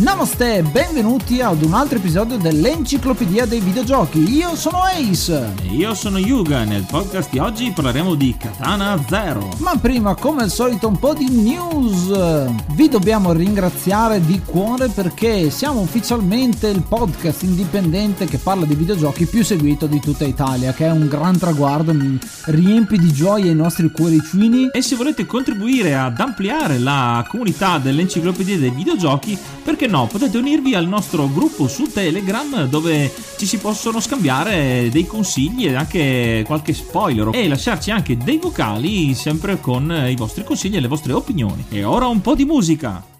Namaste, benvenuti ad un altro episodio dell'Enciclopedia dei Videogiochi. Io sono Ace. E io sono Yuga. Nel podcast di oggi parleremo di Katana Zero. Ma prima, come al solito, un po' di news. Vi dobbiamo ringraziare di cuore perché siamo ufficialmente il podcast indipendente che parla di videogiochi più seguito di tutta Italia, che è un gran traguardo, mi riempie di gioia i nostri cuoricini. E se volete contribuire ad ampliare la comunità dell'Enciclopedia dei Videogiochi, perché no, potete unirvi al nostro gruppo su Telegram dove ci si possono scambiare dei consigli e anche qualche spoiler e lasciarci anche dei vocali sempre con i vostri consigli e le vostre opinioni. E ora un po' di musica.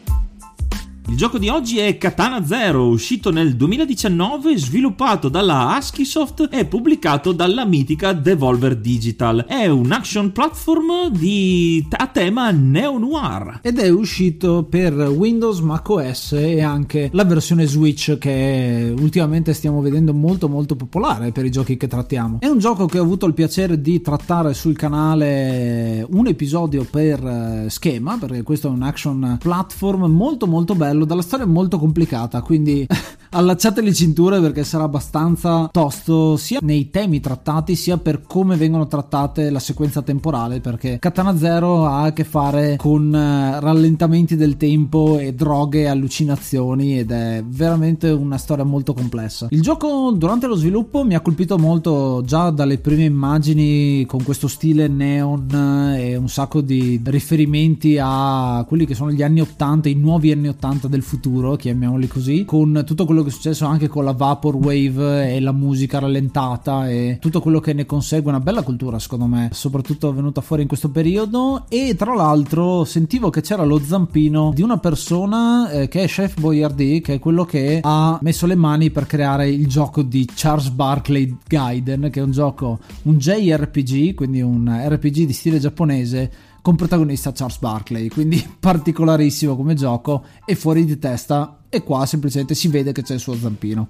Il gioco di oggi è Katana Zero, uscito nel 2019, sviluppato dalla Askisoft e pubblicato dalla mitica Devolver Digital. È un action platform di... a tema neo-noir. Ed è uscito per Windows, macOS e anche la versione Switch che ultimamente stiamo vedendo molto molto popolare per i giochi che trattiamo. È un gioco che ho avuto il piacere di trattare sul canale un episodio per schema, perché questo è un action platform molto molto bello dalla storia molto complicata, quindi allacciate le cinture perché sarà abbastanza tosto sia nei temi trattati sia per come vengono trattate la sequenza temporale perché Katana Zero ha a che fare con eh, rallentamenti del tempo e droghe e allucinazioni ed è veramente una storia molto complessa. Il gioco durante lo sviluppo mi ha colpito molto già dalle prime immagini con questo stile neon e un sacco di riferimenti a quelli che sono gli anni 80, i nuovi anni 80 del futuro, chiamiamoli così, con tutto quello che è successo anche con la Vaporwave e la musica rallentata e tutto quello che ne consegue, una bella cultura secondo me, soprattutto venuta fuori in questo periodo. E tra l'altro sentivo che c'era lo zampino di una persona eh, che è Chef Boyardee, che è quello che ha messo le mani per creare il gioco di Charles Barkley Gaiden, che è un gioco, un JRPG, quindi un RPG di stile giapponese con protagonista Charles Barkley, quindi particolarissimo come gioco e fuori di testa e qua semplicemente si vede che c'è il suo zampino.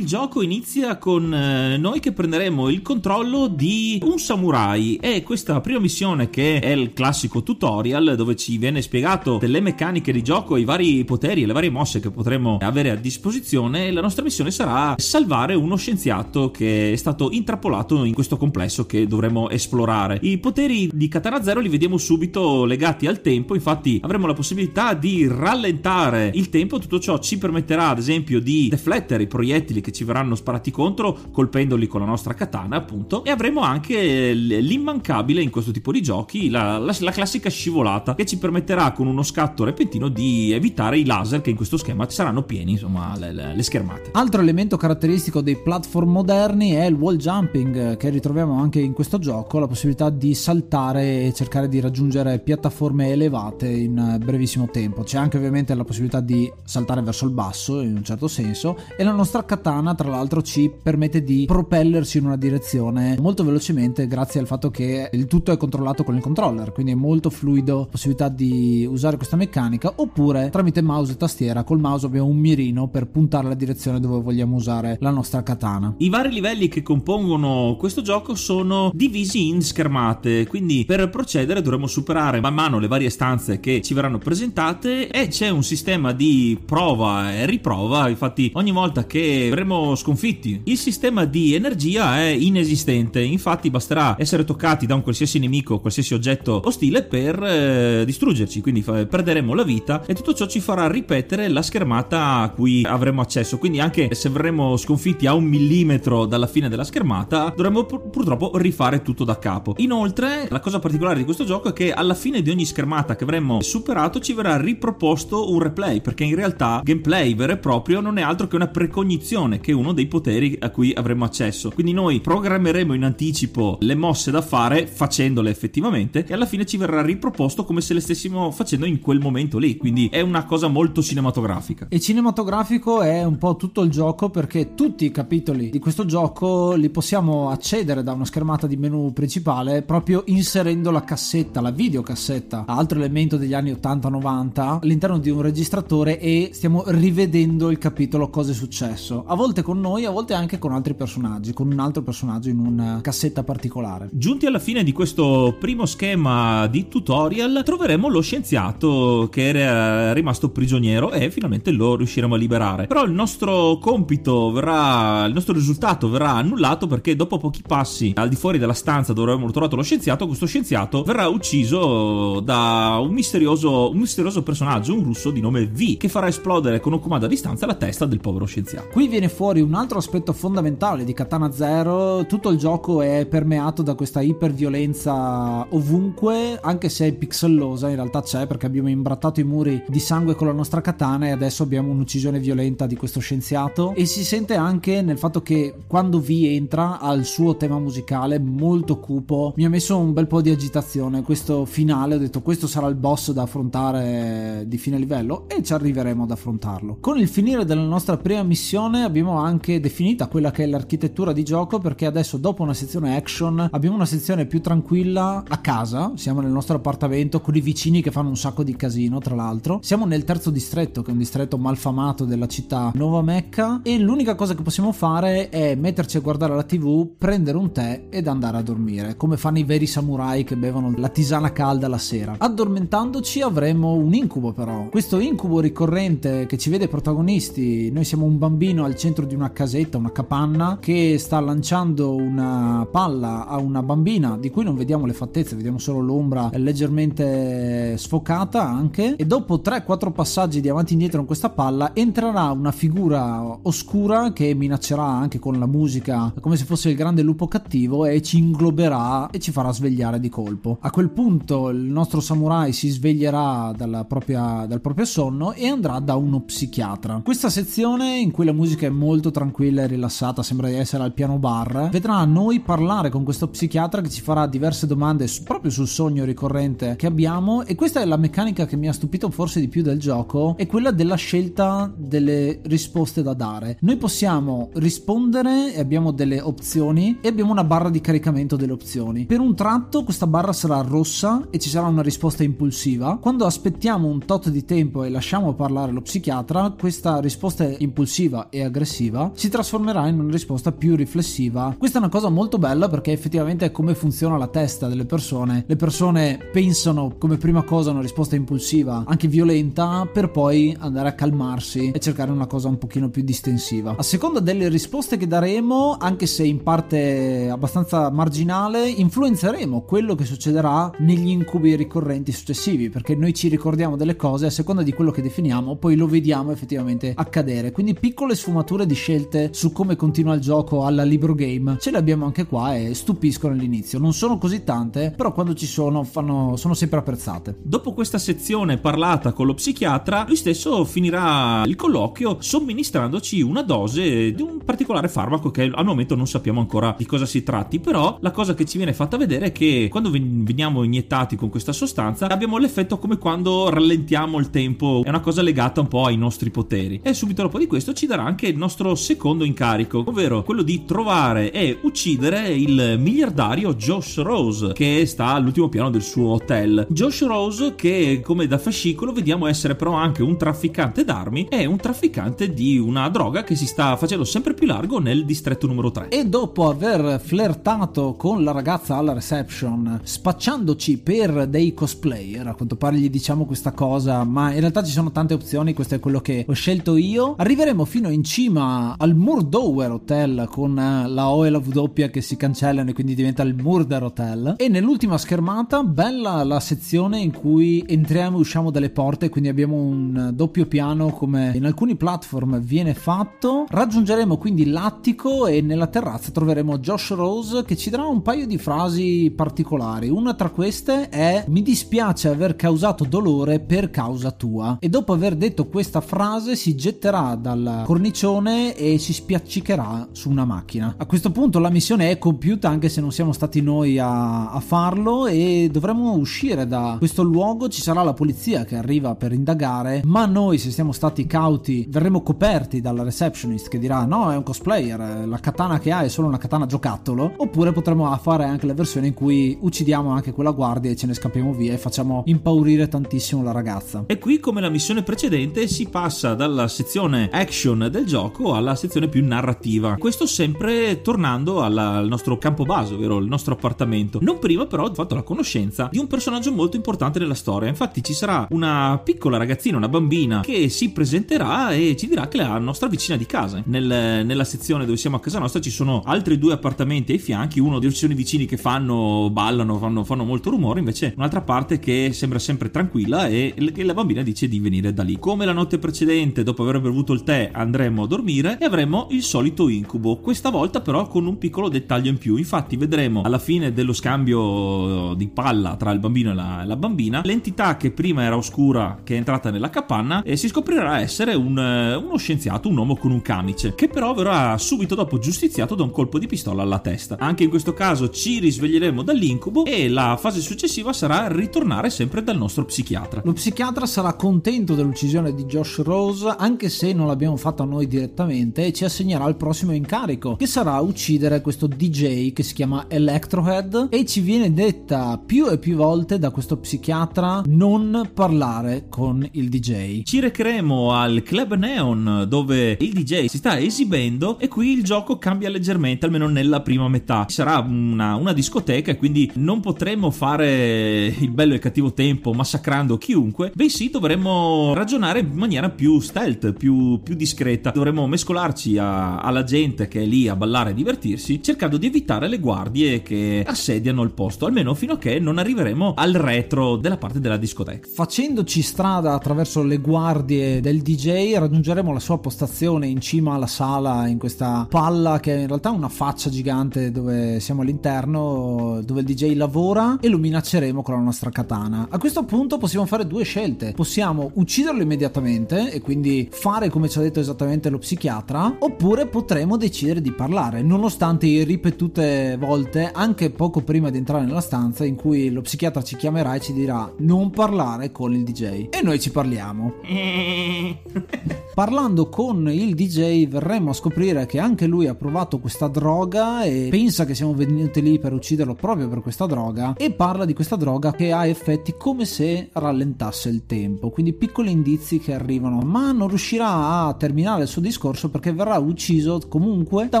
Il gioco inizia con eh, noi che prenderemo il controllo di un samurai e questa prima missione che è il classico tutorial dove ci viene spiegato delle meccaniche di gioco, i vari poteri e le varie mosse che potremo avere a disposizione. La nostra missione sarà salvare uno scienziato che è stato intrappolato in questo complesso che dovremo esplorare. I poteri di Katana Zero li vediamo subito legati al tempo, infatti avremo la possibilità di rallentare il tempo, tutto ciò ci permetterà ad esempio di deflettere i proiettili che ci verranno sparati contro colpendoli con la nostra katana appunto e avremo anche l'immancabile in questo tipo di giochi la, la, la, classica scivolata che ci permetterà con uno scatto repentino di evitare i laser che in questo schema saranno pieni insomma le, le, le schermate. Altro elemento caratteristico dei platform moderni è il wall jumping che ritroviamo anche in questo gioco la possibilità di saltare e cercare di raggiungere piattaforme elevate in brevissimo tempo. C'è anche ovviamente la possibilità di saltare verso il basso in un certo senso e la nostra katana katana tra l'altro ci permette di propellersi in una direzione molto velocemente grazie al fatto che il tutto è controllato con il controller quindi è molto fluido possibilità di usare questa meccanica oppure tramite mouse e tastiera col mouse abbiamo un mirino per puntare la direzione dove vogliamo usare la nostra katana. I vari livelli che compongono questo gioco sono divisi in schermate quindi per procedere dovremo superare man mano le varie stanze che ci verranno presentate e c'è un sistema di prova e riprova infatti ogni volta che verremo sconfitti. Il sistema di energia è inesistente, infatti basterà essere toccati da un qualsiasi nemico, qualsiasi oggetto ostile per eh, distruggerci, quindi fa- perderemo la vita e tutto ciò ci farà ripetere la schermata a cui avremo accesso, quindi anche se verremo sconfitti a un millimetro dalla fine della schermata dovremo pur- purtroppo rifare tutto da capo. Inoltre la cosa particolare di questo gioco è che alla fine di ogni schermata che avremo superato ci verrà riproposto un replay, perché in realtà gameplay vero e proprio non è altro che una precognizione azione, che è uno dei poteri a cui avremo accesso. Quindi noi programmeremo in anticipo le mosse da fare facendole effettivamente e alla fine ci verrà riproposto come se le stessimo facendo in quel momento lì. Quindi è una cosa molto cinematografica. E cinematografico è un po' tutto il gioco perché tutti i capitoli di questo gioco li possiamo accedere da una schermata di menu principale proprio inserendo la cassetta, la videocassetta, altro elemento degli anni 80-90 all'interno di un registratore e stiamo rivedendo il capitolo cosa è successo a volte con noi, a volte anche con altri personaggi, con un altro personaggio in una cassetta particolare. Giunti alla fine di questo primo schema di tutorial, troveremo lo scienziato che era rimasto prigioniero e finalmente lo riusciremo a liberare. Però il nostro compito verrà, il nostro risultato verrà annullato perché dopo pochi passi al di fuori della stanza dove avremmo trovato lo scienziato, questo scienziato verrà ucciso da un misterioso, un misterioso personaggio, un russo di nome V, che farà esplodere con un comando a distanza la testa del povero scienziato. Qui viene fuori un altro aspetto fondamentale di Katana Zero, tutto il gioco è permeato da questa iperviolenza ovunque, anche se è pixellosa, in realtà c'è perché abbiamo imbrattato i muri di sangue con la nostra katana e adesso abbiamo un'uccisione violenta di questo scienziato. E si sente anche nel fatto che quando Vi entra ha il suo tema musicale molto cupo, mi ha messo un bel po' di agitazione, questo finale ho detto questo sarà il boss da affrontare di fine livello e ci arriveremo ad affrontarlo. Con il finire della nostra prima missione abbiamo abbiamo anche definita quella che è l'architettura di gioco perché adesso dopo una sezione action abbiamo una sezione più tranquilla a casa, siamo nel nostro appartamento con i vicini che fanno un sacco di casino tra l'altro, siamo nel terzo distretto che è un distretto malfamato della città Nuova Mecca e l'unica cosa che possiamo fare è metterci a guardare la tv, prendere un tè ed andare a dormire, come fanno i veri samurai che bevono la tisana calda la sera. Addormentandoci avremo un incubo però, questo incubo ricorrente che ci vede protagonisti, noi siamo un bambino al centro di una casetta, una capanna che sta lanciando una palla a una bambina di cui non vediamo le fattezze, vediamo solo l'ombra leggermente sfocata anche e dopo 3-4 passaggi di avanti e indietro con questa palla entrerà una figura oscura che minaccerà anche con la musica come se fosse il grande lupo cattivo e ci ingloberà e ci farà svegliare di colpo. A quel punto il nostro samurai si sveglierà propria, dal proprio sonno e andrà da uno psichiatra. Questa sezione in cui la musica è molto tranquilla e rilassata, sembra di essere al piano bar, vedrà noi parlare con questo psichiatra che ci farà diverse domande proprio sul sogno ricorrente che abbiamo e questa è la meccanica che mi ha stupito forse di più del gioco, è quella della scelta delle risposte da dare. Noi possiamo rispondere e abbiamo delle opzioni e abbiamo una barra di caricamento delle opzioni. Per un tratto questa barra sarà rossa e ci sarà una risposta impulsiva. Quando aspettiamo un tot di tempo e lasciamo parlare lo psichiatra, questa risposta impulsiva e aggressiva si trasformerà in una risposta più riflessiva. Questa è una cosa molto bella perché effettivamente è come funziona la testa delle persone. Le persone pensano come prima cosa una risposta impulsiva, anche violenta, per poi andare a calmarsi e cercare una cosa un pochino più distensiva. A seconda delle risposte che daremo, anche se in parte abbastanza marginale, influenzeremo quello che succederà negli incubi ricorrenti successivi, perché noi ci ricordiamo delle cose a seconda di quello che definiamo, poi lo vediamo effettivamente accadere. Quindi piccole sfumature di scelte su come continua il gioco alla libro game ce le abbiamo anche qua e stupiscono all'inizio. Non sono così tante, però quando ci sono fanno, sono sempre apprezzate. Dopo questa sezione parlata con lo psichiatra, lui stesso finirà il colloquio somministrandoci una dose di un particolare farmaco che al momento non sappiamo ancora di cosa si tratti, però la cosa che ci viene fatta vedere è che quando veniamo iniettati con questa sostanza abbiamo l'effetto come quando rallentiamo il tempo, è una cosa legata un po' ai nostri poteri. E subito dopo di questo ci darà anche il nostro secondo incarico, ovvero quello di trovare e uccidere il miliardario Josh Rose che sta all'ultimo piano del suo hotel. Josh Rose che come da fascicolo vediamo essere però anche un trafficante d'armi e un trafficante di una droga che si sta facendo sempre più largo nel distretto numero 3. E dopo aver flirtato con la ragazza alla reception, spacciandoci per dei cosplayer, a quanto pare gli diciamo questa cosa, ma in realtà ci sono tante opzioni, questo è quello che ho scelto io. Arriveremo fino in cima al Murdower Hotel con la O e la W che si cancellano e quindi diventa il Murder Hotel. E nell'ultima schermata, bella la sezione in cui entriamo e usciamo dalle porte, quindi abbiamo un doppio piano come in alcuni platform viene fatto. Raggiungeremo quindi l'attico e nella terrazza troveremo Josh Rose che ci darà un paio di frasi particolari. Una tra queste è mi dispiace aver causato dolore per causa tua. E dopo aver detto questa frase si getterà dal cornicione e si spiaccicherà su una macchina. A questo punto la missione è compiuta anche se non siamo stati noi a, a farlo e dovremo uscire da questo luogo. Ci sarà la polizia che arriva per indagare, ma noi se siamo stati cauti verremo coperti dalla receptionist che dirà no è un cosplayer, la katana che ha è solo una katana giocattolo, oppure potremo fare anche la versione in cui uccidiamo anche quella guardia e ce ne scappiamo via e facciamo impaurire tantissimo la ragazza. E qui come la missione precedente si passa dalla sezione action del gioco alla sezione più narrativa. Questo sempre tornando alla, al nostro campo base, ovvero il nostro appartamento. Non prima però ho fatto la conoscenza di un personaggio molto importante nella storia. Infatti ci sarà una piccola ragazzina, una bambina che si presenterà e ci dirà che è la nostra vicina di casa. Nel, nella sezione dove siamo a casa nostra ci sono altri due appartamenti ai fianchi, uno dove ci vicini che fanno, ballano, fanno, fanno molto rumore, invece un'altra parte che sembra sempre tranquilla e la bambina dice di venire da lì. Come la notte precedente, dopo aver bevuto il tè, andremo a dormire e avremo il solito incubo. Questa volta però con un piccolo dettaglio in più. Infatti vedremo alla fine dello scambio di palla tra il bambino e la, la bambina, l'entità che prima era oscura, che è entrata nella capanna, e si scoprirà essere un, uno scienziato, un uomo con un camice, che però verrà subito dopo giustiziato da un colpo di pistola alla testa. Anche in questo caso ci risveglieremo dall'incubo e la fase successiva sarà ritornare sempre dal nostro psichiatra. Lo psichiatra sarà contento dell'uccisione di Josh Rose, anche se non l'abbiamo fatta noi direttamente immediatamente e ci assegnerà il prossimo incarico, che sarà uccidere questo DJ che si chiama Electrohead e ci viene detta più e più volte da questo psichiatra non parlare con il DJ. Ci recheremo al Club Neon dove il DJ si sta esibendo e qui il gioco cambia leggermente, almeno nella prima metà. Sarà una, una discoteca e quindi non potremo fare il bello e il cattivo tempo massacrando chiunque, bensì dovremmo ragionare in maniera più stealth, più, più discreta. Dovremmo mescolarci a, alla gente che è lì a ballare e divertirsi, cercando di evitare le guardie che assediano il posto, almeno fino a che non arriveremo al retro della parte della discoteca. Facendoci strada attraverso le guardie del DJ, raggiungeremo la sua postazione in cima alla sala, in questa palla che è in realtà una faccia gigante dove siamo all'interno, dove il DJ lavora e lo minacceremo con la nostra katana. A questo punto possiamo fare due scelte. Possiamo ucciderlo immediatamente e quindi fare come ci ha detto esattamente lo psichiatra, oppure potremo decidere di parlare, nonostante ripetute volte, anche poco prima di entrare nella stanza, in cui lo psichiatra ci chiamerà e ci dirà non parlare con il DJ. E noi ci parliamo. Parlando con il DJ verremo a scoprire che anche lui ha provato questa droga e pensa che siamo venuti lì per ucciderlo proprio per questa droga e parla di questa droga che ha effetti come se rallentasse il tempo, quindi piccoli indizi che arrivano, ma non riuscirà a terminare il suo discorso perché verrà ucciso comunque da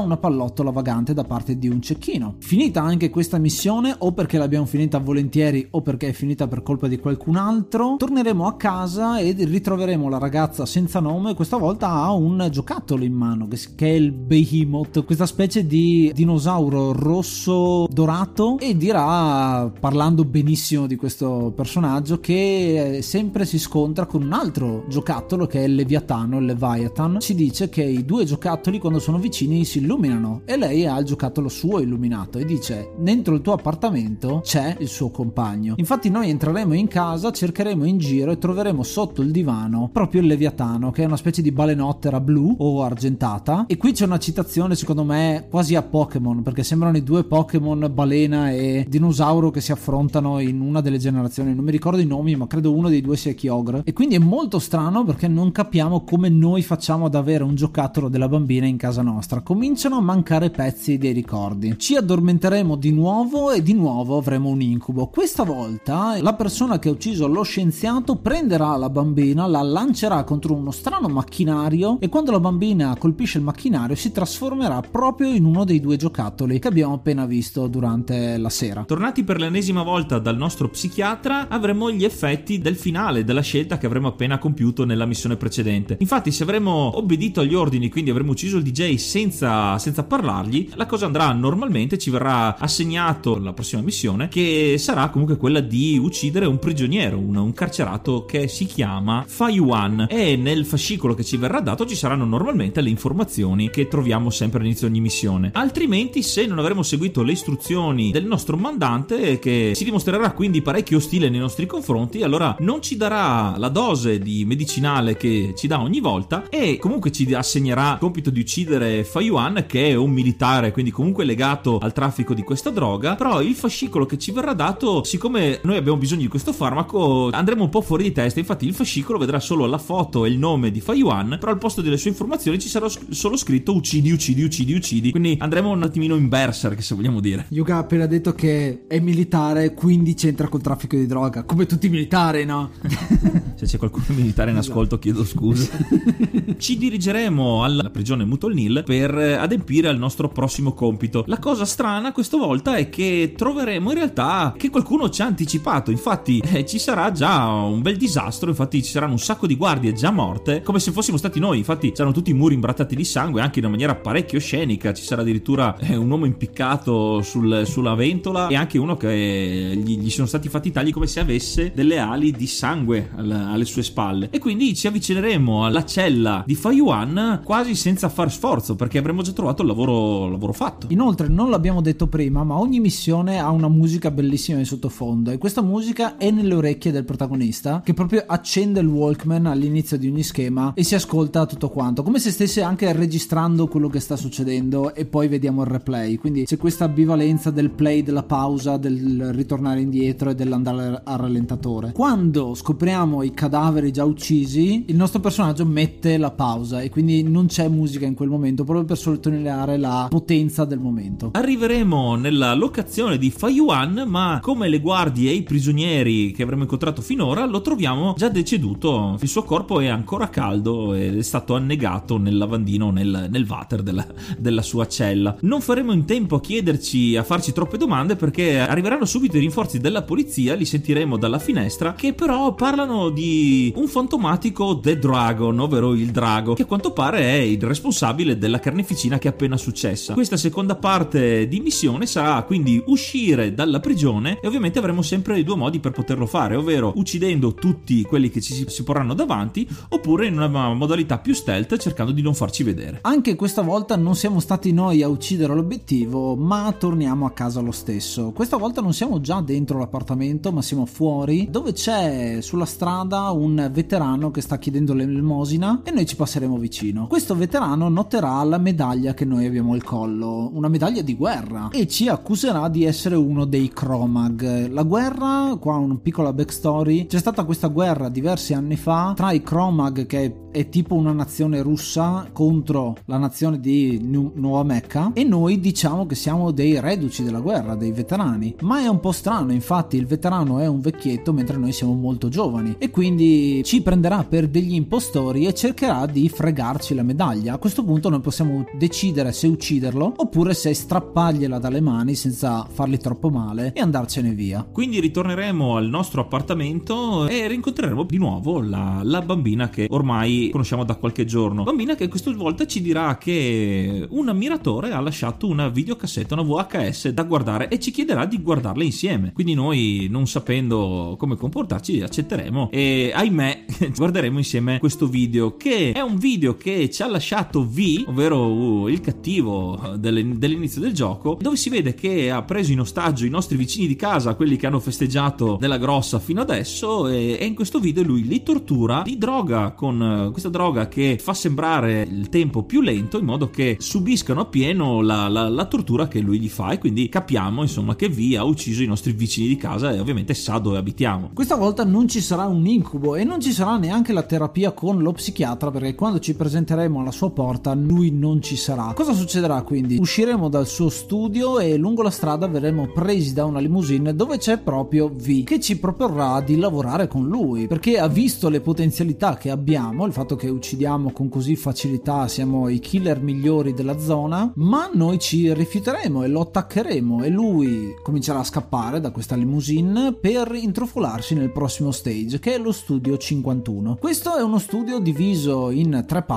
una pallottola vagante da parte di un cecchino. Finita anche questa missione o perché l'abbiamo finita volentieri o perché è finita per colpa di qualcun altro, torneremo a casa e ritroveremo la ragazza senza nome questa volta ha un giocattolo in mano che è il Behemoth, questa specie di dinosauro rosso dorato e dirà parlando benissimo di questo personaggio che sempre si scontra con un altro giocattolo che è il Leviatano, il Leviathan. Ci dice che i due giocattoli quando sono vicini si illuminano e lei ha il giocattolo suo illuminato e dice dentro il tuo appartamento c'è il suo compagno. Infatti noi entreremo in casa, cercheremo in giro e troveremo sotto il divano proprio il Leviatano che è una specie di balenottera blu o argentata. E qui c'è una citazione, secondo me, quasi a Pokémon, perché sembrano i due Pokémon balena e dinosauro che si affrontano in una delle generazioni. Non mi ricordo i nomi, ma credo uno dei due sia Kyogre. E quindi è molto strano perché non capiamo come noi facciamo ad avere un giocattolo della bambina in casa nostra. Cominciano a mancare pezzi dei ricordi. Ci addormenteremo di nuovo e di nuovo avremo un incubo. Questa volta la persona che ha ucciso lo scienziato prenderà la bambina, la lancerà contro uno strano macchinario e quando la bambina colpisce il macchinario si trasformerà proprio in uno dei due giocattoli che abbiamo appena visto durante la sera. Tornati per l'ennesima volta dal nostro psichiatra, avremo gli effetti del finale della scelta che avremo appena compiuto nella missione precedente. Infatti, se avremo obbedito agli ordini, quindi avremo ucciso il DJ senza, senza parlargli, la cosa andrà normalmente, ci verrà assegnato la prossima missione, che sarà comunque quella di uccidere un prigioniero, un, un carcerato che si chiama Faiwan. E nel fascicolo che ci verrà dato ci saranno normalmente le informazioni che troviamo sempre all'inizio di ogni missione. Altrimenti, se non avremo seguito le istruzioni del nostro mandante, che si dimostrerà quindi parecchio ostile nei nostri confronti, allora non ci darà la dose di medicinale che ci dà ogni volta e comunque ci assegnerà il compito di uccidere Fayuan, che è un militare, quindi comunque legato al traffico di questa droga. Però il fascicolo che ci verrà dato, siccome noi abbiamo bisogno di questo farmaco, andremo un po' fuori di testa. Infatti, il fascicolo vedrà solo la foto e il nome di Fayuan Yuan, però al posto delle sue informazioni ci sarà solo scritto uccidi, uccidi, uccidi, uccidi. Quindi andremo un attimino in berserk, se vogliamo dire. Yuga ha appena detto che è militare, quindi c'entra col traffico di droga, come tutti i militari, no? se c'è qualcuno militare in ascolto, chiedo scusa. ci dirigeremo alla prigione Mutolnil per adempiere al nostro prossimo compito. La cosa strana questa volta è che troveremo in realtà che qualcuno ci ha anticipato. Infatti, eh, ci sarà già un bel disastro. Infatti, ci saranno un sacco di guardie già morte, come se fossimo stati noi. Infatti, c'erano tutti i muri imbrattati di sangue, anche in una maniera parecchio scenica. Ci sarà addirittura eh, un uomo impiccato sul, sulla ventola e anche uno che gli, gli, sono stati fatti tagli come se avesse delle ali di sangue alla, alle sue spalle. E quindi ci avvicineremo alla cella di Fayuan quasi senza far sforzo, perché avremmo già trovato il lavoro, lavoro fatto. Inoltre, non l'abbiamo detto prima, ma ogni missione ha una musica bellissima in sottofondo. E questa musica è nelle orecchie del protagonista, che proprio accende il Walkman all'inizio di ogni schema e si ascolta tutto quanto, come se stesse anche registrando quello che sta succedendo e poi vediamo il replay. Quindi c'è questa ambivalenza del play, della pausa, del ritornare indietro e dell'andare al rallentatore. Quando scopriamo i cadaveri già uccisi, il nostro personaggio mette la pausa e quindi non c'è musica in quel momento, proprio per sottolineare la potenza del momento. Arriveremo nella locazione di Fayuan, ma come le guardie e i prigionieri che avremo incontrato finora, lo troviamo già deceduto. Il suo corpo è ancora caldo ed è stato annegato nel lavandino, nel, nel water della, della sua cella. Non faremo in tempo a chiederci, a farci troppe domande perché arriveranno subito i rinforzi della polizia, li sentiremo dalla finestra, che però parlano di un fantomatico The Dragon, ovvero il drago, che a quanto pare è il responsabile della carneficina che è appena successa. Questa seconda parte di missione sarà quindi uscire dalla prigione e ovviamente avremo sempre i due modi per poterlo fare, ovvero uccidendo tutti quelli che ci si porranno davanti oppure in una modalità più stealth cercando di non farci vedere. Anche questa volta non siamo stati noi a uccidere l'obiettivo, ma torniamo a casa lo stesso. Questa volta non siamo già dentro l'appartamento, ma siamo fuori, dove c'è sulla strada un veterano che sta chiedendo l'elemosina e noi ci passeremo vicino. Questo veterano noterà la medaglia che noi abbiamo al collo, una medaglia di guerra, e ci accuserà di essere uno dei Cromag. La guerra, qua una piccola backstory, c'è stata questa guerra diversi anni fa tra i Cromag che è tipo una nazione russa contro la nazione di nu- Nuova Mecca e noi diciamo che siamo dei reduci della guerra, dei veterani. Ma è un po' strano, infatti il veterano è un vecchietto mentre noi siamo molto giovani e quindi ci prenderà per degli impostori e cercherà di fregarci la medaglia. A questo punto noi possiamo decidere se ucciderlo oppure se strappargliela dalle mani senza fargli troppo male e andarcene via. Quindi ritorneremo al nostro appartamento e rincontreremo di nuovo la, la bambina che ormai conosciamo da qualche giorno. Bambina che questa volta ci dirà che un ammiratore ha lasciato una videocassetta, una VHS da guardare e ci chiederà di guardarla insieme. Quindi noi, non sapendo come comportarci, accetteremo e ahimè guarderemo insieme questo video che è un video che ci ha lasciato V, ovvero uh, il cattivo dell'inizio del gioco, dove si vede che ha preso in ostaggio i nostri vicini di casa, quelli che hanno festeggiato della grossa fino adesso e, e in questo video lui li tortura, li droga con questa droga che fa sembrare il tempo più lento in modo che subiscano appieno la, la, la tortura che lui gli fa e quindi capiamo insomma che V ha ucciso i nostri vicini di casa e ovviamente sa dove abitiamo. Questa volta non ci sarà un incubo e non ci sarà neanche la terapia con lo psichiatra perché quando ci presenteremo alla sua porta lui non ci sarà. Cosa succederà quindi? Usciremo dal suo studio e lungo la strada verremo presi da una limousine dove c'è proprio V che ci proporrà di lavorare con lui perché ha visto le potenzialità che abbiamo, il fatto che uccidiamo con così facilità, siamo i killer migliori della zona, ma noi ci rifiuteremo e lo attaccheremo e lui comincerà a scappare da questa limousine per intrufolarsi nel prossimo stage che è lo studio 51. Questo è uno studio diviso in tre parti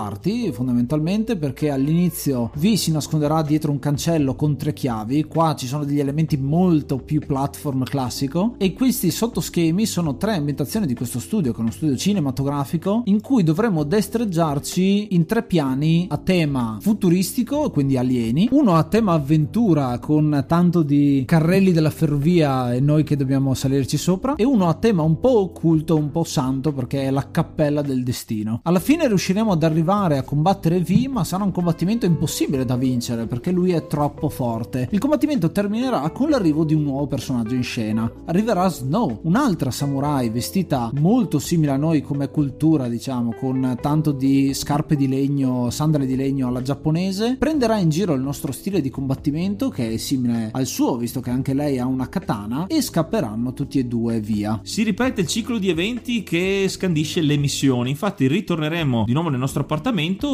fondamentalmente perché all'inizio V si nasconderà dietro un cancello con tre chiavi, qua ci sono degli elementi molto più platform classico. E questi sottoschemi sono tre ambientazioni di questo studio che è uno studio cinematografico in cui dovremo destreggiarci in tre piani a tema futuristico, quindi alieni, uno a tema avventura con tanto di carrelli della ferrovia e noi che dobbiamo salirci sopra, e uno a tema un po' occulto, un po' santo perché è la cappella del destino. Alla fine riusciremo ad arrivare a combattere V, ma sarà un combattimento impossibile da vincere perché lui è troppo forte. Il combattimento terminerà con l'arrivo di un nuovo personaggio in scena. Arriverà Snow, un'altra samurai vestita molto simile a noi come cultura, diciamo, con tanto di scarpe di legno, sandale di legno alla giapponese, prenderà in giro il nostro stile di combattimento che è simile al suo, visto che anche lei ha una katana, e scapperanno tutti e due via. Si ripete il ciclo di eventi che scandisce le missioni, infatti ritorneremo di nuovo nel nostro appartamento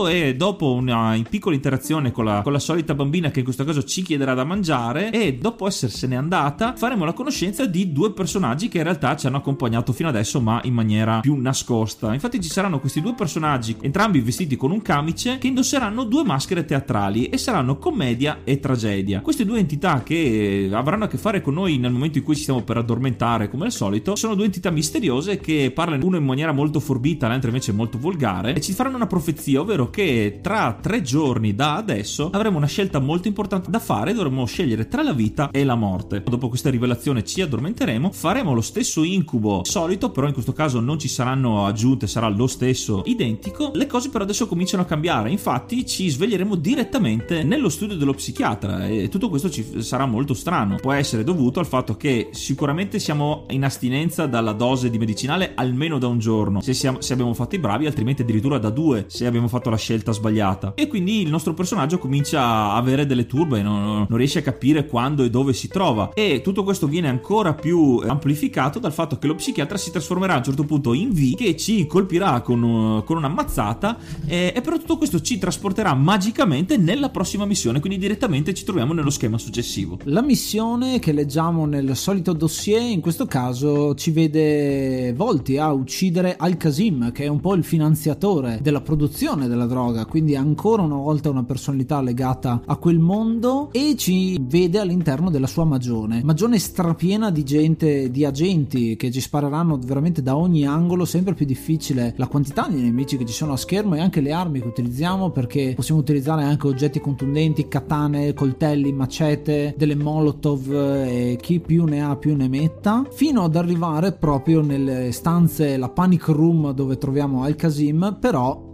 e dopo una piccola interazione con la, con la solita bambina che in questo caso ci chiederà da mangiare e dopo essersene andata faremo la conoscenza di due personaggi che in realtà ci hanno accompagnato fino adesso ma in maniera più nascosta. Infatti ci saranno questi due personaggi entrambi vestiti con un camice, che indosseranno due maschere teatrali e saranno commedia e tragedia. Queste due entità che avranno a che fare con noi nel momento in cui ci stiamo per addormentare, come al solito, sono due entità misteriose che parlano uno in maniera molto forbita, l'altro invece molto volgare, e ci faranno una profezia, ovvero che tra tre giorni da adesso avremo una scelta molto importante da fare, dovremo scegliere tra la vita e la morte. Dopo questa rivelazione ci addormenteremo, faremo lo stesso incubo solito, però in questo caso non ci saranno aggiunte, sarà lo stesso identico, le cose però adesso cominciano a cambiare. Infatti ci sveglieremo direttamente nello studio dello psichiatra e tutto questo ci sarà molto strano. Può essere dovuto al fatto che sicuramente siamo in astinenza dalla dose di medicinale almeno da un giorno se, siamo, se abbiamo fatto i bravi, altrimenti addirittura da due se abbiamo fatto la scelta sbagliata. E quindi il nostro personaggio comincia a avere delle turbe, non, non riesce a capire quando e dove si trova. E tutto questo viene ancora più amplificato dal fatto che lo psichiatra si trasformerà a un certo punto in V che ci colpirà con, con un'ammazzata e, e però tutto questo ci trasporterà magicamente nella prossima missione, quindi direttamente ci troviamo nello schema successivo. La missione che leggiamo nel solito dossier in questo caso ci vede volti a uccidere Al-Qasim, che è un po' il finanziatore della produzione della droga, quindi ancora una volta una personalità legata a quel mondo e ci vede all'interno della sua magione. Magione strapiena di gente, di agenti che ci spareranno veramente da ogni angolo, sempre più difficile la quantità di nemici che ci sono a schermo e anche le armi che utilizziamo perché possiamo utilizzare anche oggetti contundenti, katane, coltelli, macete, delle molotov e chi più ne ha più ne metta, fino ad arrivare proprio nelle stanze, la panic room dove troviamo Al-Qasim, però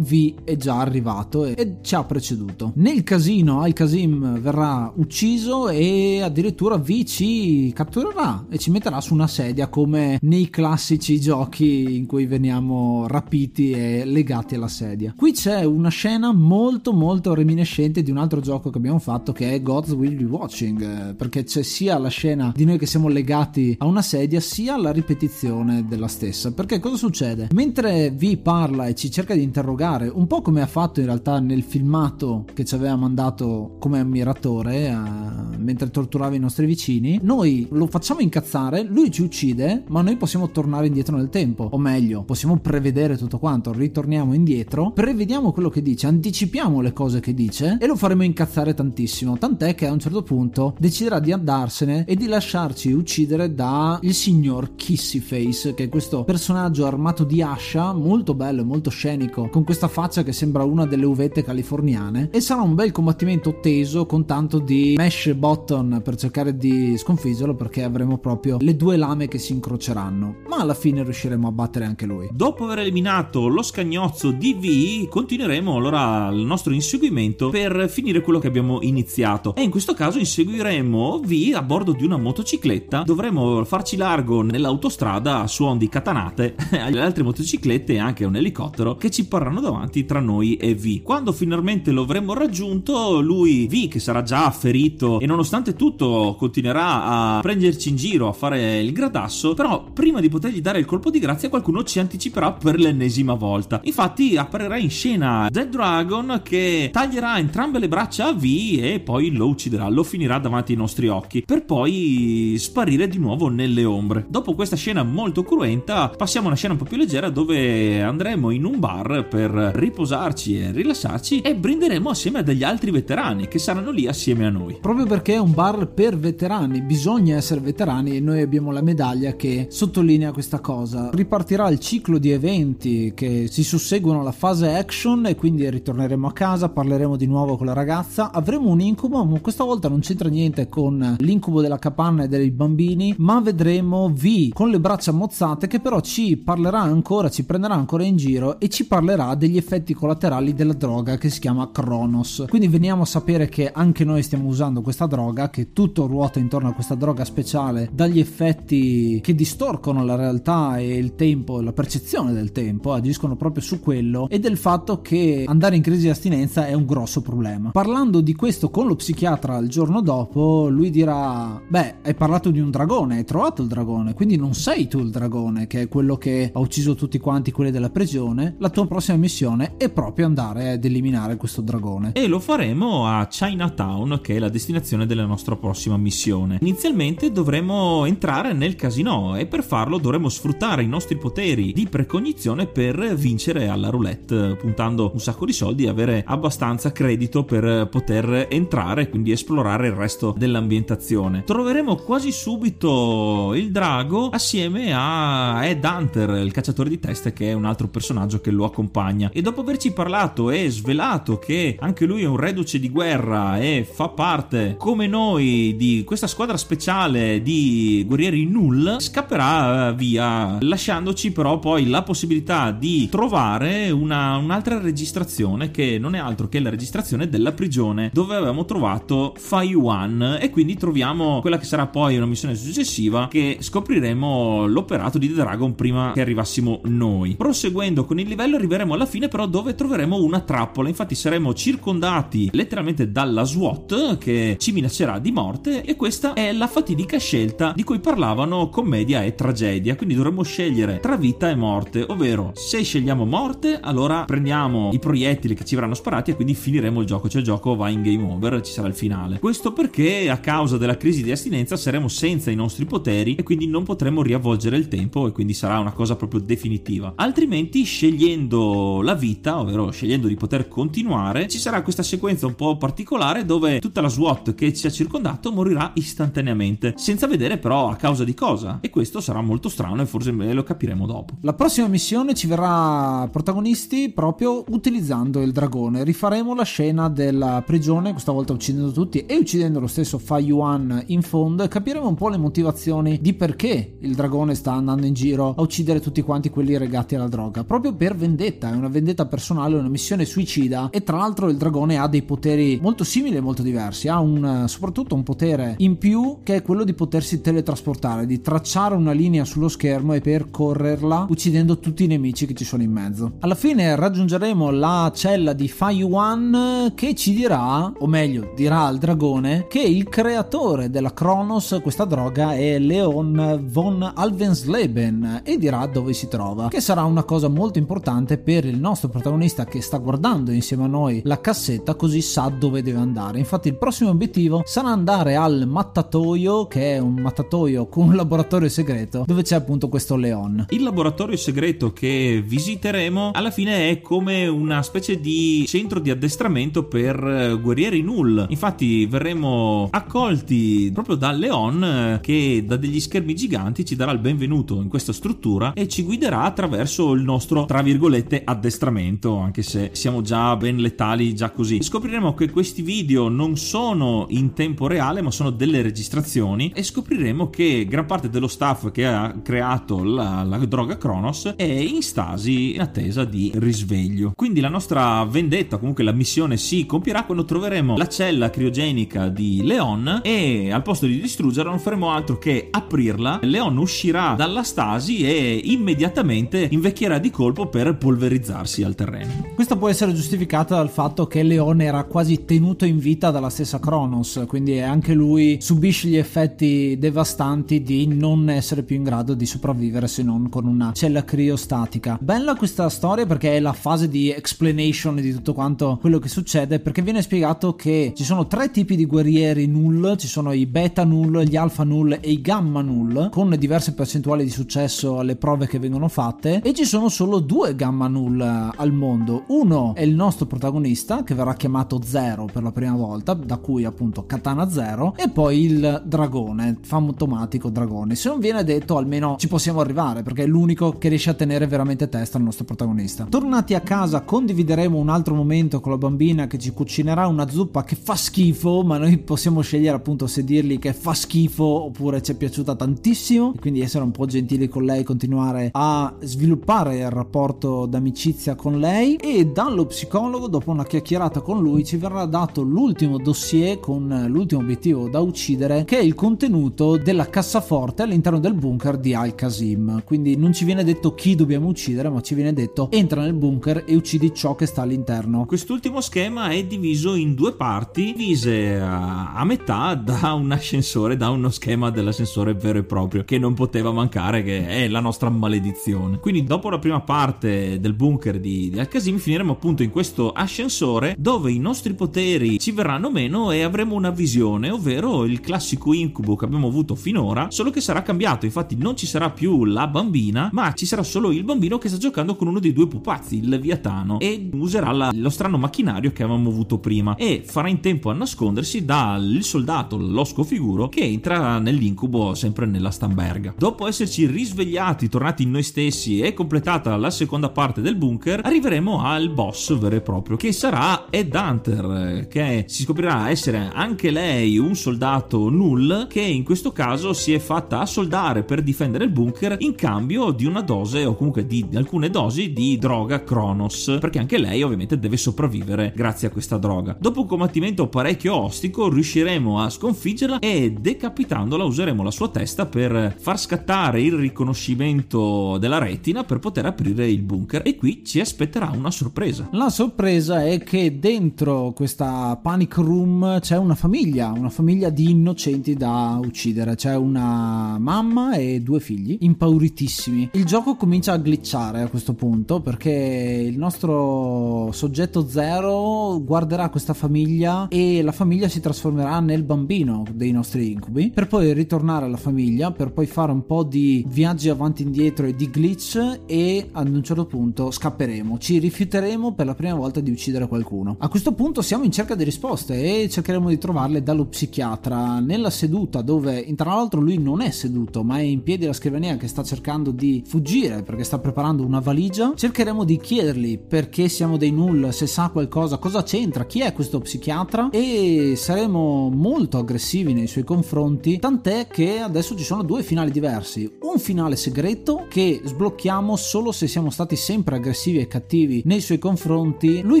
È già arrivato e, ci ha preceduto. Nel casino Al-Qasim verrà ucciso e addirittura V ci catturerà e ci metterà su una sedia come nei classici giochi in cui veniamo rapiti e legati alla sedia. Qui c'è una scena molto molto reminiscente di un altro gioco che abbiamo fatto che è Gods Will Be Watching perché c'è sia la scena di noi che siamo legati a una sedia sia la ripetizione della stessa perché cosa succede? Mentre V parla e ci cerca di interrogare un po' come ha fatto in realtà nel filmato che ci aveva mandato come ammiratore uh, mentre torturava i nostri vicini. Noi lo facciamo incazzare lui ci uccide ma noi possiamo tornare indietro nel tempo. O meglio possiamo prevedere tutto quanto ritorniamo indietro prevediamo quello che dice anticipiamo le cose che dice e lo faremo incazzare tantissimo. Tant'è che a un certo punto deciderà di andarsene e di lasciarci uccidere da il signor Kissyface che è questo personaggio armato di ascia molto bello e molto scenico con questa faccia che sembra una delle uvette californiane e sarà un bel combattimento teso con tanto di mash button per cercare di sconfiggerlo perché avremo proprio le due lame che si incroceranno. Ma alla fine riusciremo a battere anche lui. Dopo aver eliminato lo scagnozzo di V continueremo allora il nostro inseguimento per finire quello che abbiamo iniziato. E in questo caso inseguiremo V a bordo di una motocicletta. Dovremo farci largo nell'autostrada a suon di catanate alle altre motociclette e anche un elicottero che ci parranno davanti tra noi e V. Quando finalmente lo avremo raggiunto lui V che sarà già ferito e nonostante tutto continuerà a prenderci in giro a fare il gradasso però prima di potergli dare il colpo di grazia qualcuno ci anticiperà per l'ennesima volta. Infatti apparirà in scena Dead Dragon che taglierà entrambe le braccia a V e poi lo ucciderà lo finirà davanti ai nostri occhi per poi sparire di nuovo nelle ombre. Dopo questa scena molto cruenta passiamo a una scena un po' più leggera dove andremo in un bar per riposarci e rilassarci e brinderemo assieme a degli altri veterani che saranno lì assieme a noi. Proprio perché è un bar per veterani bisogna essere veterani e noi abbiamo la medaglia che sottolinea questa cosa. Ripartirà il ciclo di eventi che si susseguono alla fase action e quindi ritorneremo a casa parleremo di nuovo con la ragazza avremo un incubo ma questa volta non c'entra niente con l'incubo della capanna e dei bambini ma vedremo V con le braccia mozzate che però ci parlerà ancora ci prenderà ancora in giro e ci parlerà degli effetti collaterali della droga che si chiama Kronos. Quindi veniamo a sapere che anche noi stiamo usando questa droga che tutto ruota intorno a questa droga speciale dagli effetti che distorcono la realtà e il tempo la percezione del tempo agiscono proprio su quello e del fatto che andare in crisi di astinenza è un grosso problema. Parlando di questo con lo psichiatra il giorno dopo lui dirà beh hai parlato di un dragone hai trovato il dragone quindi non sei tu il dragone che è quello che ha ucciso tutti quanti quelli della prigione. La tua prossima missione è proprio andare ad eliminare questo dragone. E lo faremo a Chinatown che è la destinazione della nostra prossima missione. Inizialmente dovremo entrare nel casino e per farlo dovremo sfruttare i nostri poteri di precognizione per vincere alla roulette puntando un sacco di soldi e avere abbastanza credito per poter entrare e quindi esplorare il resto dell'ambientazione. Troveremo quasi subito il drago assieme a Ed Hunter il cacciatore di teste che è un altro personaggio che lo accompagna. E dopo averci parlato e svelato che anche lui è un reduce di guerra e fa parte come noi di questa squadra speciale di guerrieri null scapperà via lasciandoci però poi la possibilità di trovare una, un'altra registrazione che non è altro che la registrazione della prigione dove avevamo trovato Fai One e quindi troviamo quella che sarà poi una missione successiva che scopriremo l'operato di The Dragon prima che arrivassimo noi. Proseguendo con il livello arriveremo alla fine però dove troveremo una trappola, infatti saremo circondati letteralmente dalla SWAT che ci minaccerà di morte e questa è la fatidica scelta di cui parlavano commedia e tragedia, quindi dovremo scegliere tra vita e morte, ovvero se scegliamo morte allora prendiamo i proiettili che ci verranno sparati e quindi finiremo il gioco, cioè il gioco va in game over, ci sarà il finale. Questo perché a causa della crisi di astinenza saremo senza i nostri poteri e quindi non potremo riavvolgere il tempo e quindi sarà una cosa proprio definitiva. Altrimenti scegliendo la vita, ovvero scegliendo di poter continuare, ci sarà questa sequenza un po' particolare dove tutta la SWAT che ci ha circondato morirà istantaneamente, senza vedere però a causa di cosa. E questo sarà molto strano e forse lo capiremo dopo. La prossima missione ci verrà protagonisti proprio utilizzando il dragone. Rifaremo la scena della prigione, questa volta uccidendo tutti e uccidendo lo stesso Fa Yuan in fondo e capiremo un po' le motivazioni di perché il dragone sta andando in giro a uccidere tutti quanti quelli legati alla droga. Proprio per vendetta, è una vendetta personale, una missione suicida e tra l'altro il dragone ha dei poteri molto simili e molto diversi. Ha un, soprattutto un potere in più che è quello di potersi teletrasportare, di tracciare una linea sullo schermo e percorrerla uccidendo tutti i nemici che ci sono in mezzo. Alla fine raggiungeremo la cella di Fa Yuan che ci dirà, o meglio dirà al dragone, che il creatore della Kronos, questa droga, è Leon von Alvensleben e dirà dove si trova, che sarà una cosa molto importante per il nostro protagonista che sta guardando insieme a noi la cassetta così sa dove deve andare. Infatti il prossimo obiettivo sarà andare al mattatoio, che è un mattatoio con un laboratorio segreto, dove c'è appunto questo Leon. Il laboratorio segreto che visiteremo alla fine è come una specie di centro di addestramento per eh, guerrieri null. Infatti verremo accolti proprio da Leon eh, che da degli schermi giganti ci darà il benvenuto in questa struttura e ci guiderà attraverso il nostro tra virgolette addestramento, anche se siamo già ben letali già così. Scopriremo che questi video non sono in tempo reale, ma sono delle registrazioni e scopriremo che gran parte dello staff che ha creato la, la droga Kronos è in stasi in attesa di risveglio. Quindi la nostra vendetta, comunque la missione si compierà quando troveremo la cella criogenica di Leon e al posto di distruggerla non faremo altro che aprirla. Leon uscirà dalla stasi e immediatamente invecchierà di colpo per polverizzarsi al terreno. Questa può essere giustificata dal fatto che Leon era quasi tenuto in vita dalla stessa Kronos, quindi anche lui subisce gli effetti devastanti di non essere più in grado di sopravvivere se non con una cella criostatica. Bella questa storia perché è la fase di explanation di tutto quanto quello che succede perché viene spiegato che ci sono tre tipi di guerrieri null, ci sono i beta null, gli alfa null e i gamma null con diverse percentuali di successo alle prove che vengono fatte e ci sono solo due gamma null al mondo. Uno è il nostro protagonista che verrà chiamato Zero per la prima volta, da cui appunto Katana Zero e poi il dragone, fantomatico dragone. Se non viene detto almeno ci possiamo arrivare perché è l'unico che riesce a tenere veramente testa al nostro protagonista. Tornati a casa condivideremo un altro momento con la bambina che ci cucinerà una zuppa che fa schifo, ma noi possiamo scegliere appunto se dirgli che fa schifo oppure ci è piaciuta tantissimo quindi essere un po' gentili con lei, continuare a sviluppare il rapporto d'amicizia con lei e dallo psicologo dopo una chiacchierata con lui ci verrà dato l'ultimo dossier con l'ultimo obiettivo da uccidere che è il contenuto della cassaforte all'interno del bunker di Al-Qasim. Quindi non ci viene detto chi dobbiamo uccidere, ma ci viene detto entra nel bunker e uccidi ciò che sta all'interno. Quest'ultimo schema è diviso in due parti, divise a, metà da un ascensore, da uno schema dell'ascensore vero e proprio, che non poteva mancare, che è la nostra maledizione. Quindi dopo la prima parte del bunker di, di Al-Qasim finiremo appunto in questo ascensore dove i nostri poteri ci verranno meno e avremo una visione, ovvero il classico incubo che abbiamo avuto finora, solo che sarà cambiato, infatti non ci sarà più la bambina, ma ci sarà solo il bambino che sta giocando con uno dei due pupazzi, il Leviatano, e userà la, lo strano macchinario che avevamo avuto prima e farà in tempo a nascondersi dal soldato, l'osco figuro, che entra nell'incubo sempre nella Stamberga. Dopo esserci risvegliati, tornati in noi stessi e completata la seconda parte del bunker, arriveremo al boss vero e proprio, che sarà Ed Hunter, che si scoprirà essere anche lei un soldato null, che in questo caso si è fatta assoldare per difendere il bunker in cambio di una dose o comunque di alcune dosi di droga Kronos, perché anche lei ovviamente deve sopravvivere grazie a questa droga. Dopo un combattimento parecchio ostico riusciremo a sconfiggerla e decapitandola useremo la sua testa per far scattare il riconoscimento della retina per poter aprire il bunker e qui ci aspetterà una sorpresa. La sorpresa è che dentro questa panic room c'è una famiglia, una famiglia di innocenti da uccidere. C'è una mamma e due figli impauritissimi. Il gioco comincia a glitchare a questo punto perché il nostro soggetto zero guarderà questa famiglia e la famiglia si trasformerà nel bambino dei nostri incubi per poi ritornare alla famiglia per poi fare un po' di viaggi avanti e indietro e di glitch e ad un certo punto scapperemo ci rifiuteremo per la prima volta di uccidere qualcuno. A questo punto siamo in cerca di risposte e cercheremo di trovarle dallo psichiatra. Nella seduta dove tra l'altro lui non è seduto ma è in piedi alla scrivania che sta cercando di fuggire perché sta preparando una valigia cercheremo di chiedergli perché siamo dei null se sa qualcosa cosa c'entra chi è questo psichiatra e saremo molto aggressivi nei suoi confronti tant'è che adesso ci sono due finali diversi. Un finale segreto che sblocchiamo solo se siamo stati sempre aggressivi e cattivi nei suoi confronti lui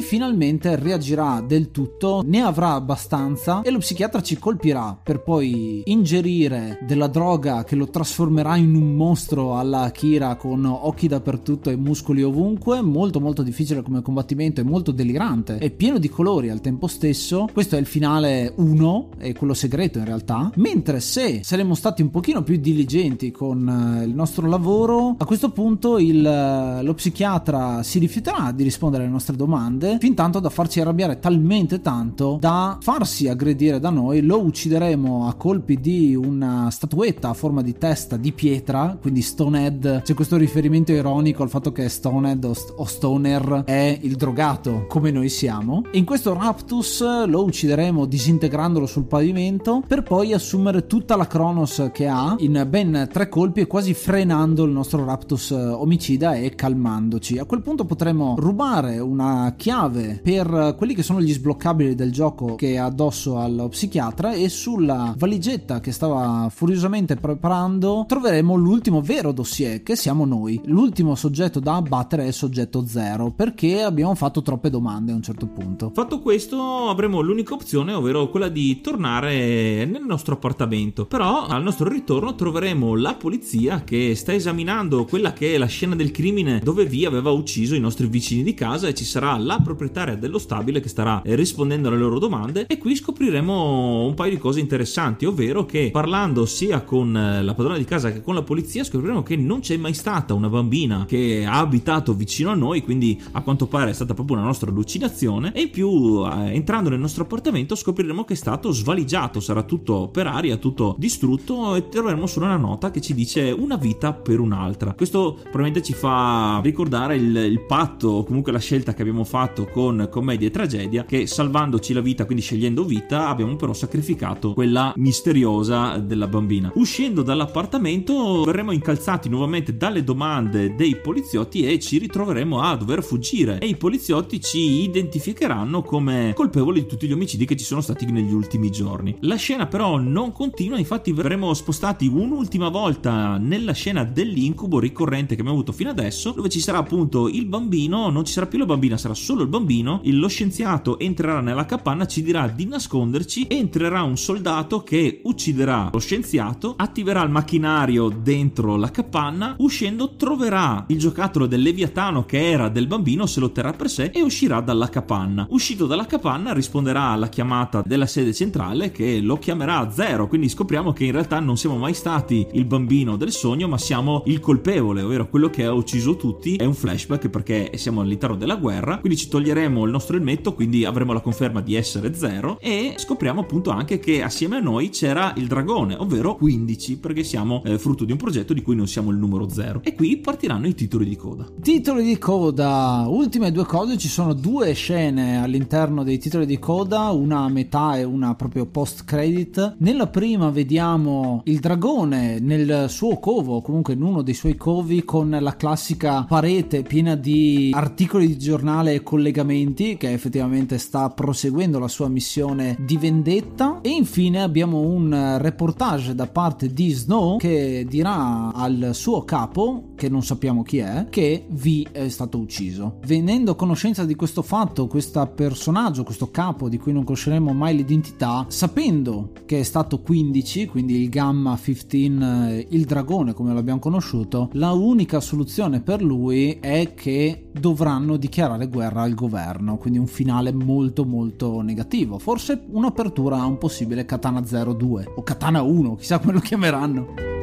finalmente reagirà del tutto ne avrà abbastanza e lo psichiatra ci colpirà per poi ingerire della droga che lo trasformerà in un mostro alla Akira con occhi dappertutto e muscoli ovunque molto molto difficile come combattimento e molto delirante. E pieno di colori al tempo stesso. Questo è il finale 1 e quello segreto in realtà. Mentre se saremmo stati un pochino più diligenti con eh, il nostro lavoro a questo punto il, eh, lo psichiatra si rifiuterà di rispondere alle nostre domande fin tanto da farci arrabbiare talmente tanto da farsi aggredire da noi lo uccideremo a colpi di una statuetta a forma di testa di pietra quindi Stonehead. C'è questo riferimento ironico al fatto che Stonehead o, Stoner è il drogato come noi siamo. In questo Raptus lo uccideremo disintegrandolo sul pavimento per poi assumere tutta la Kronos che ha in ben tre colpi e quasi frenando il nostro Raptus omicida e calmandoci. A quel punto potremo rubare una chiave per quelli che sono gli sbloccabili del gioco che è addosso allo psichiatra e sulla valigetta che stava furiosamente preparando troveremo l'ultimo vero dossier che siamo noi l'ultimo soggetto da abbattere è il soggetto zero perché abbiamo fatto troppe domande a un certo punto. Fatto questo avremo l'unica opzione ovvero quella di tornare nel nostro appartamento. Però al nostro ritorno troveremo la polizia che sta esaminando quella che è la scena del crimine dove Vi aveva ucciso i nostri vicini di casa e ci sarà la proprietaria dello stabile che starà rispondendo alle loro domande e qui scopriremo un paio di cose interessanti ovvero che parlando sia con la padrona di casa che con la polizia scopriremo che non c'è mai stata una bambina che ha abitato vicino a noi quindi a quanto pare è stata proprio una nostra allucinazione e in più eh, entrando nel nostro appartamento scopriremo che è stato svaligiato sarà tutto per aria tutto distrutto e troveremo solo una nota che ci dice una vita per un'altra. Questo probabilmente ci fa ricordare il, il patto o comunque la scelta che abbiamo fatto con commedia e tragedia che salvandoci la vita quindi scegliendo vita abbiamo però sacrificato quella misteriosa della bambina uscendo dall'appartamento verremo incalzati nuovamente dalle domande dei poliziotti e ci ritroveremo a dover fuggire e i poliziotti ci identificheranno come colpevoli di tutti gli omicidi che ci sono stati negli ultimi giorni. La scena però non continua, infatti verremo spostati un'ultima volta nella scena dell'incubo ricorrente che abbiamo avuto fino adesso, dove ci sarà appunto il bambino, non ci sarà più la bambina, sarà solo il bambino, lo scienziato entrerà nella capanna, ci dirà di nasconderci, entrerà un soldato che ucciderà lo scienziato, attiverà il macchinario dentro la capanna, uscendo troverà il giocattolo del Leviatano che era del bambino, se lo terrà per sé e uscirà dalla capanna. Uscito dalla capanna risponderà alla chiamata della sede centrale che lo chiamerà zero, quindi scopriamo che in realtà non siamo mai stati il bambino del sogno, ma siamo il colpevole, ovvero quello che ha ucciso tutti. È un flashback perché siamo all'interno della guerra, quindi ci toglieremo il nostro elmetto, quindi avremo la conferma di essere zero e scopriamo appunto anche che assieme a noi c'era il dragone, ovvero 15, perché siamo eh, frutto di un progetto di cui non siamo il numero zero. E qui partiranno i titoli di coda. Titoli di coda, ultime due cose, ci sono due scene all'interno dei titoli di coda, una a metà e una proprio post credit. Nella prima vediamo il dragone nel suo covo, comunque in uno dei suoi covi con la classica parete piena di articoli di giornale e collegamenti che effettivamente sta proseguendo la sua missione di vendetta. E infine abbiamo un reportage da parte di Snow che dirà al suo capo che non sappiamo chi è che V è stato ucciso. Venendo a conoscenza di questo fatto questo personaggio questo capo di cui non conosceremo mai l'identità sapendo che è stato 15 quindi il gamma 15 il dragone come come l'abbiamo conosciuto, la unica soluzione per lui è che dovranno dichiarare guerra al governo, quindi un finale molto molto negativo. Forse un'apertura a un possibile Katana 02 o Katana 1, chissà come lo chiameranno.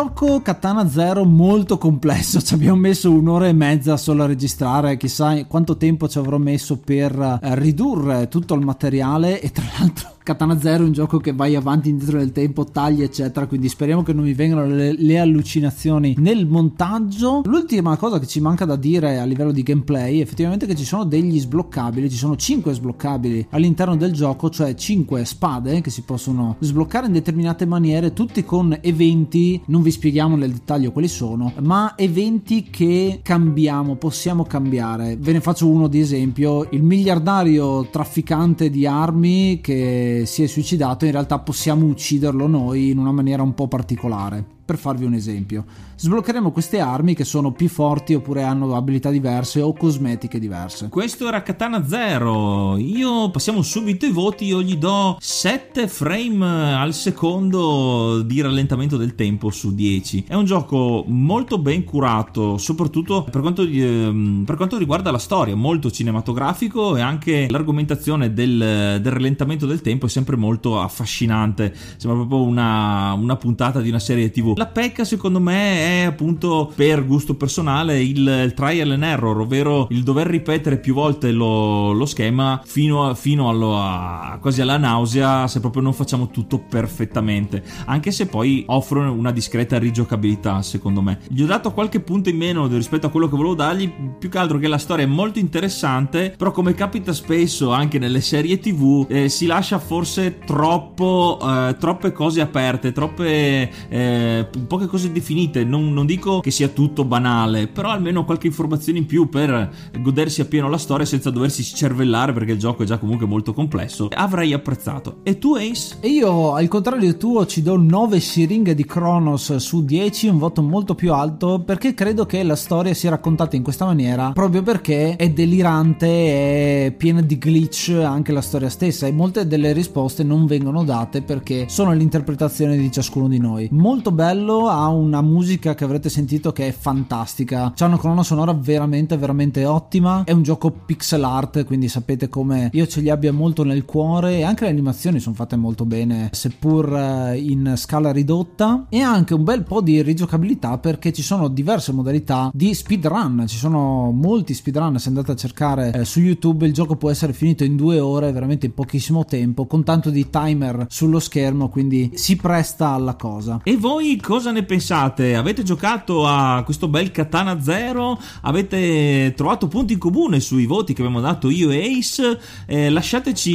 Gioco Katana Zero molto complesso, ci abbiamo messo un'ora e mezza solo a registrare, chissà quanto tempo ci avrò messo per eh, ridurre tutto il materiale e tra l'altro Katana Zero è un gioco che vai avanti indietro nel tempo, tagli eccetera, quindi speriamo che non mi vengano le, le, allucinazioni nel montaggio. L'ultima cosa che ci manca da dire a livello di gameplay effettivamente che ci sono degli sbloccabili, ci sono 5 sbloccabili all'interno del gioco, cioè 5 spade che si possono sbloccare in determinate maniere, tutti con eventi, non vi spieghiamo nel dettaglio quali sono, ma eventi che cambiamo, possiamo cambiare. Ve ne faccio uno di esempio, il miliardario trafficante di armi che si è suicidato, in realtà possiamo ucciderlo noi in una maniera un po' particolare. Per farvi un esempio, sbloccheremo queste armi che sono più forti oppure hanno abilità diverse o cosmetiche diverse. Questo era Katana Zero. Io passiamo subito ai voti. Io gli do 7 frame al secondo di rallentamento del tempo su 10. È un gioco molto ben curato, soprattutto per quanto, eh, per quanto riguarda la storia, molto cinematografico e anche l'argomentazione del, del, rallentamento del tempo è sempre molto affascinante. Sembra proprio una, una puntata di una serie TV. La pecca, secondo me, è appunto per gusto personale il, il trial and error, ovvero il dover ripetere più volte lo, lo schema fino, a, fino allo, a, quasi alla nausea se proprio non facciamo tutto perfettamente. Anche se poi offrono una discreta rigiocabilità, secondo me. Gli ho dato qualche punto in meno rispetto a quello che volevo dargli, più che altro che la storia è molto interessante, però come capita spesso anche nelle serie TV, eh, si lascia forse troppo, eh, troppe cose aperte, troppe eh, poche cose definite. Non, non, dico che sia tutto banale, però almeno qualche informazione in più per godersi appieno la storia senza doversi cervellare perché il gioco è già comunque molto complesso. Avrei apprezzato. E tu, Ace? E io, al contrario tuo, ci do 9 siringhe di Kronos su 10, un voto molto più alto perché credo che la storia sia raccontata in questa maniera proprio perché è delirante, è piena di glitch anche la storia stessa e molte delle risposte non vengono date perché sono l'interpretazione di ciascuno di noi. Molto bello, ha una musica che avrete sentito che è fantastica. C'è una colonna sonora veramente, veramente ottima. È un gioco pixel art, quindi sapete come io ce li abbia molto nel cuore. E anche le animazioni sono fatte molto bene, seppur eh, in scala ridotta. E anche un bel po' di rigiocabilità perché ci sono diverse modalità di speedrun. Ci sono molti speedrun. Se andate a cercare eh, su YouTube, il gioco può essere finito in due ore, veramente in pochissimo tempo, con tanto di timer sullo schermo. Quindi si presta alla cosa. E voi cosa ne pensate? Avete giocato a questo bel Katana Zero? Avete trovato punti in comune sui voti che abbiamo dato io e Ace? Eh, lasciateci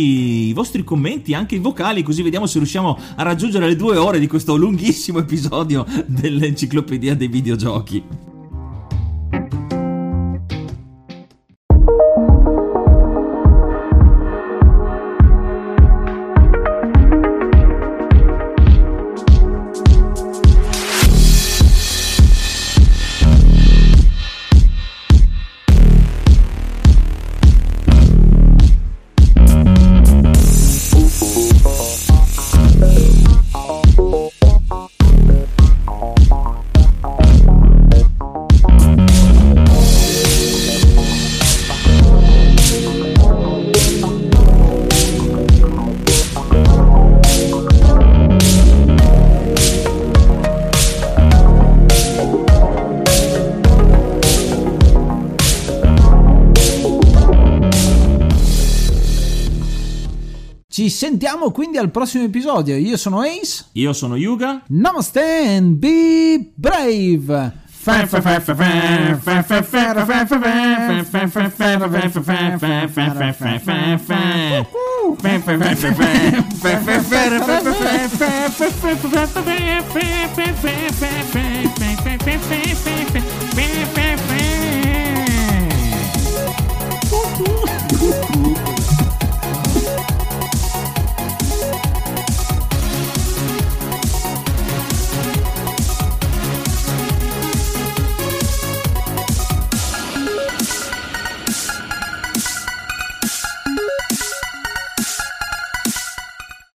i vostri commenti, anche i vocali, così vediamo se riusciamo a raggiungere le due ore di questo lunghissimo episodio dell'enciclopedia dei videogiochi. vediamo quindi al prossimo episodio. Io sono Ace. Io sono Yuga. Namaste and be brave.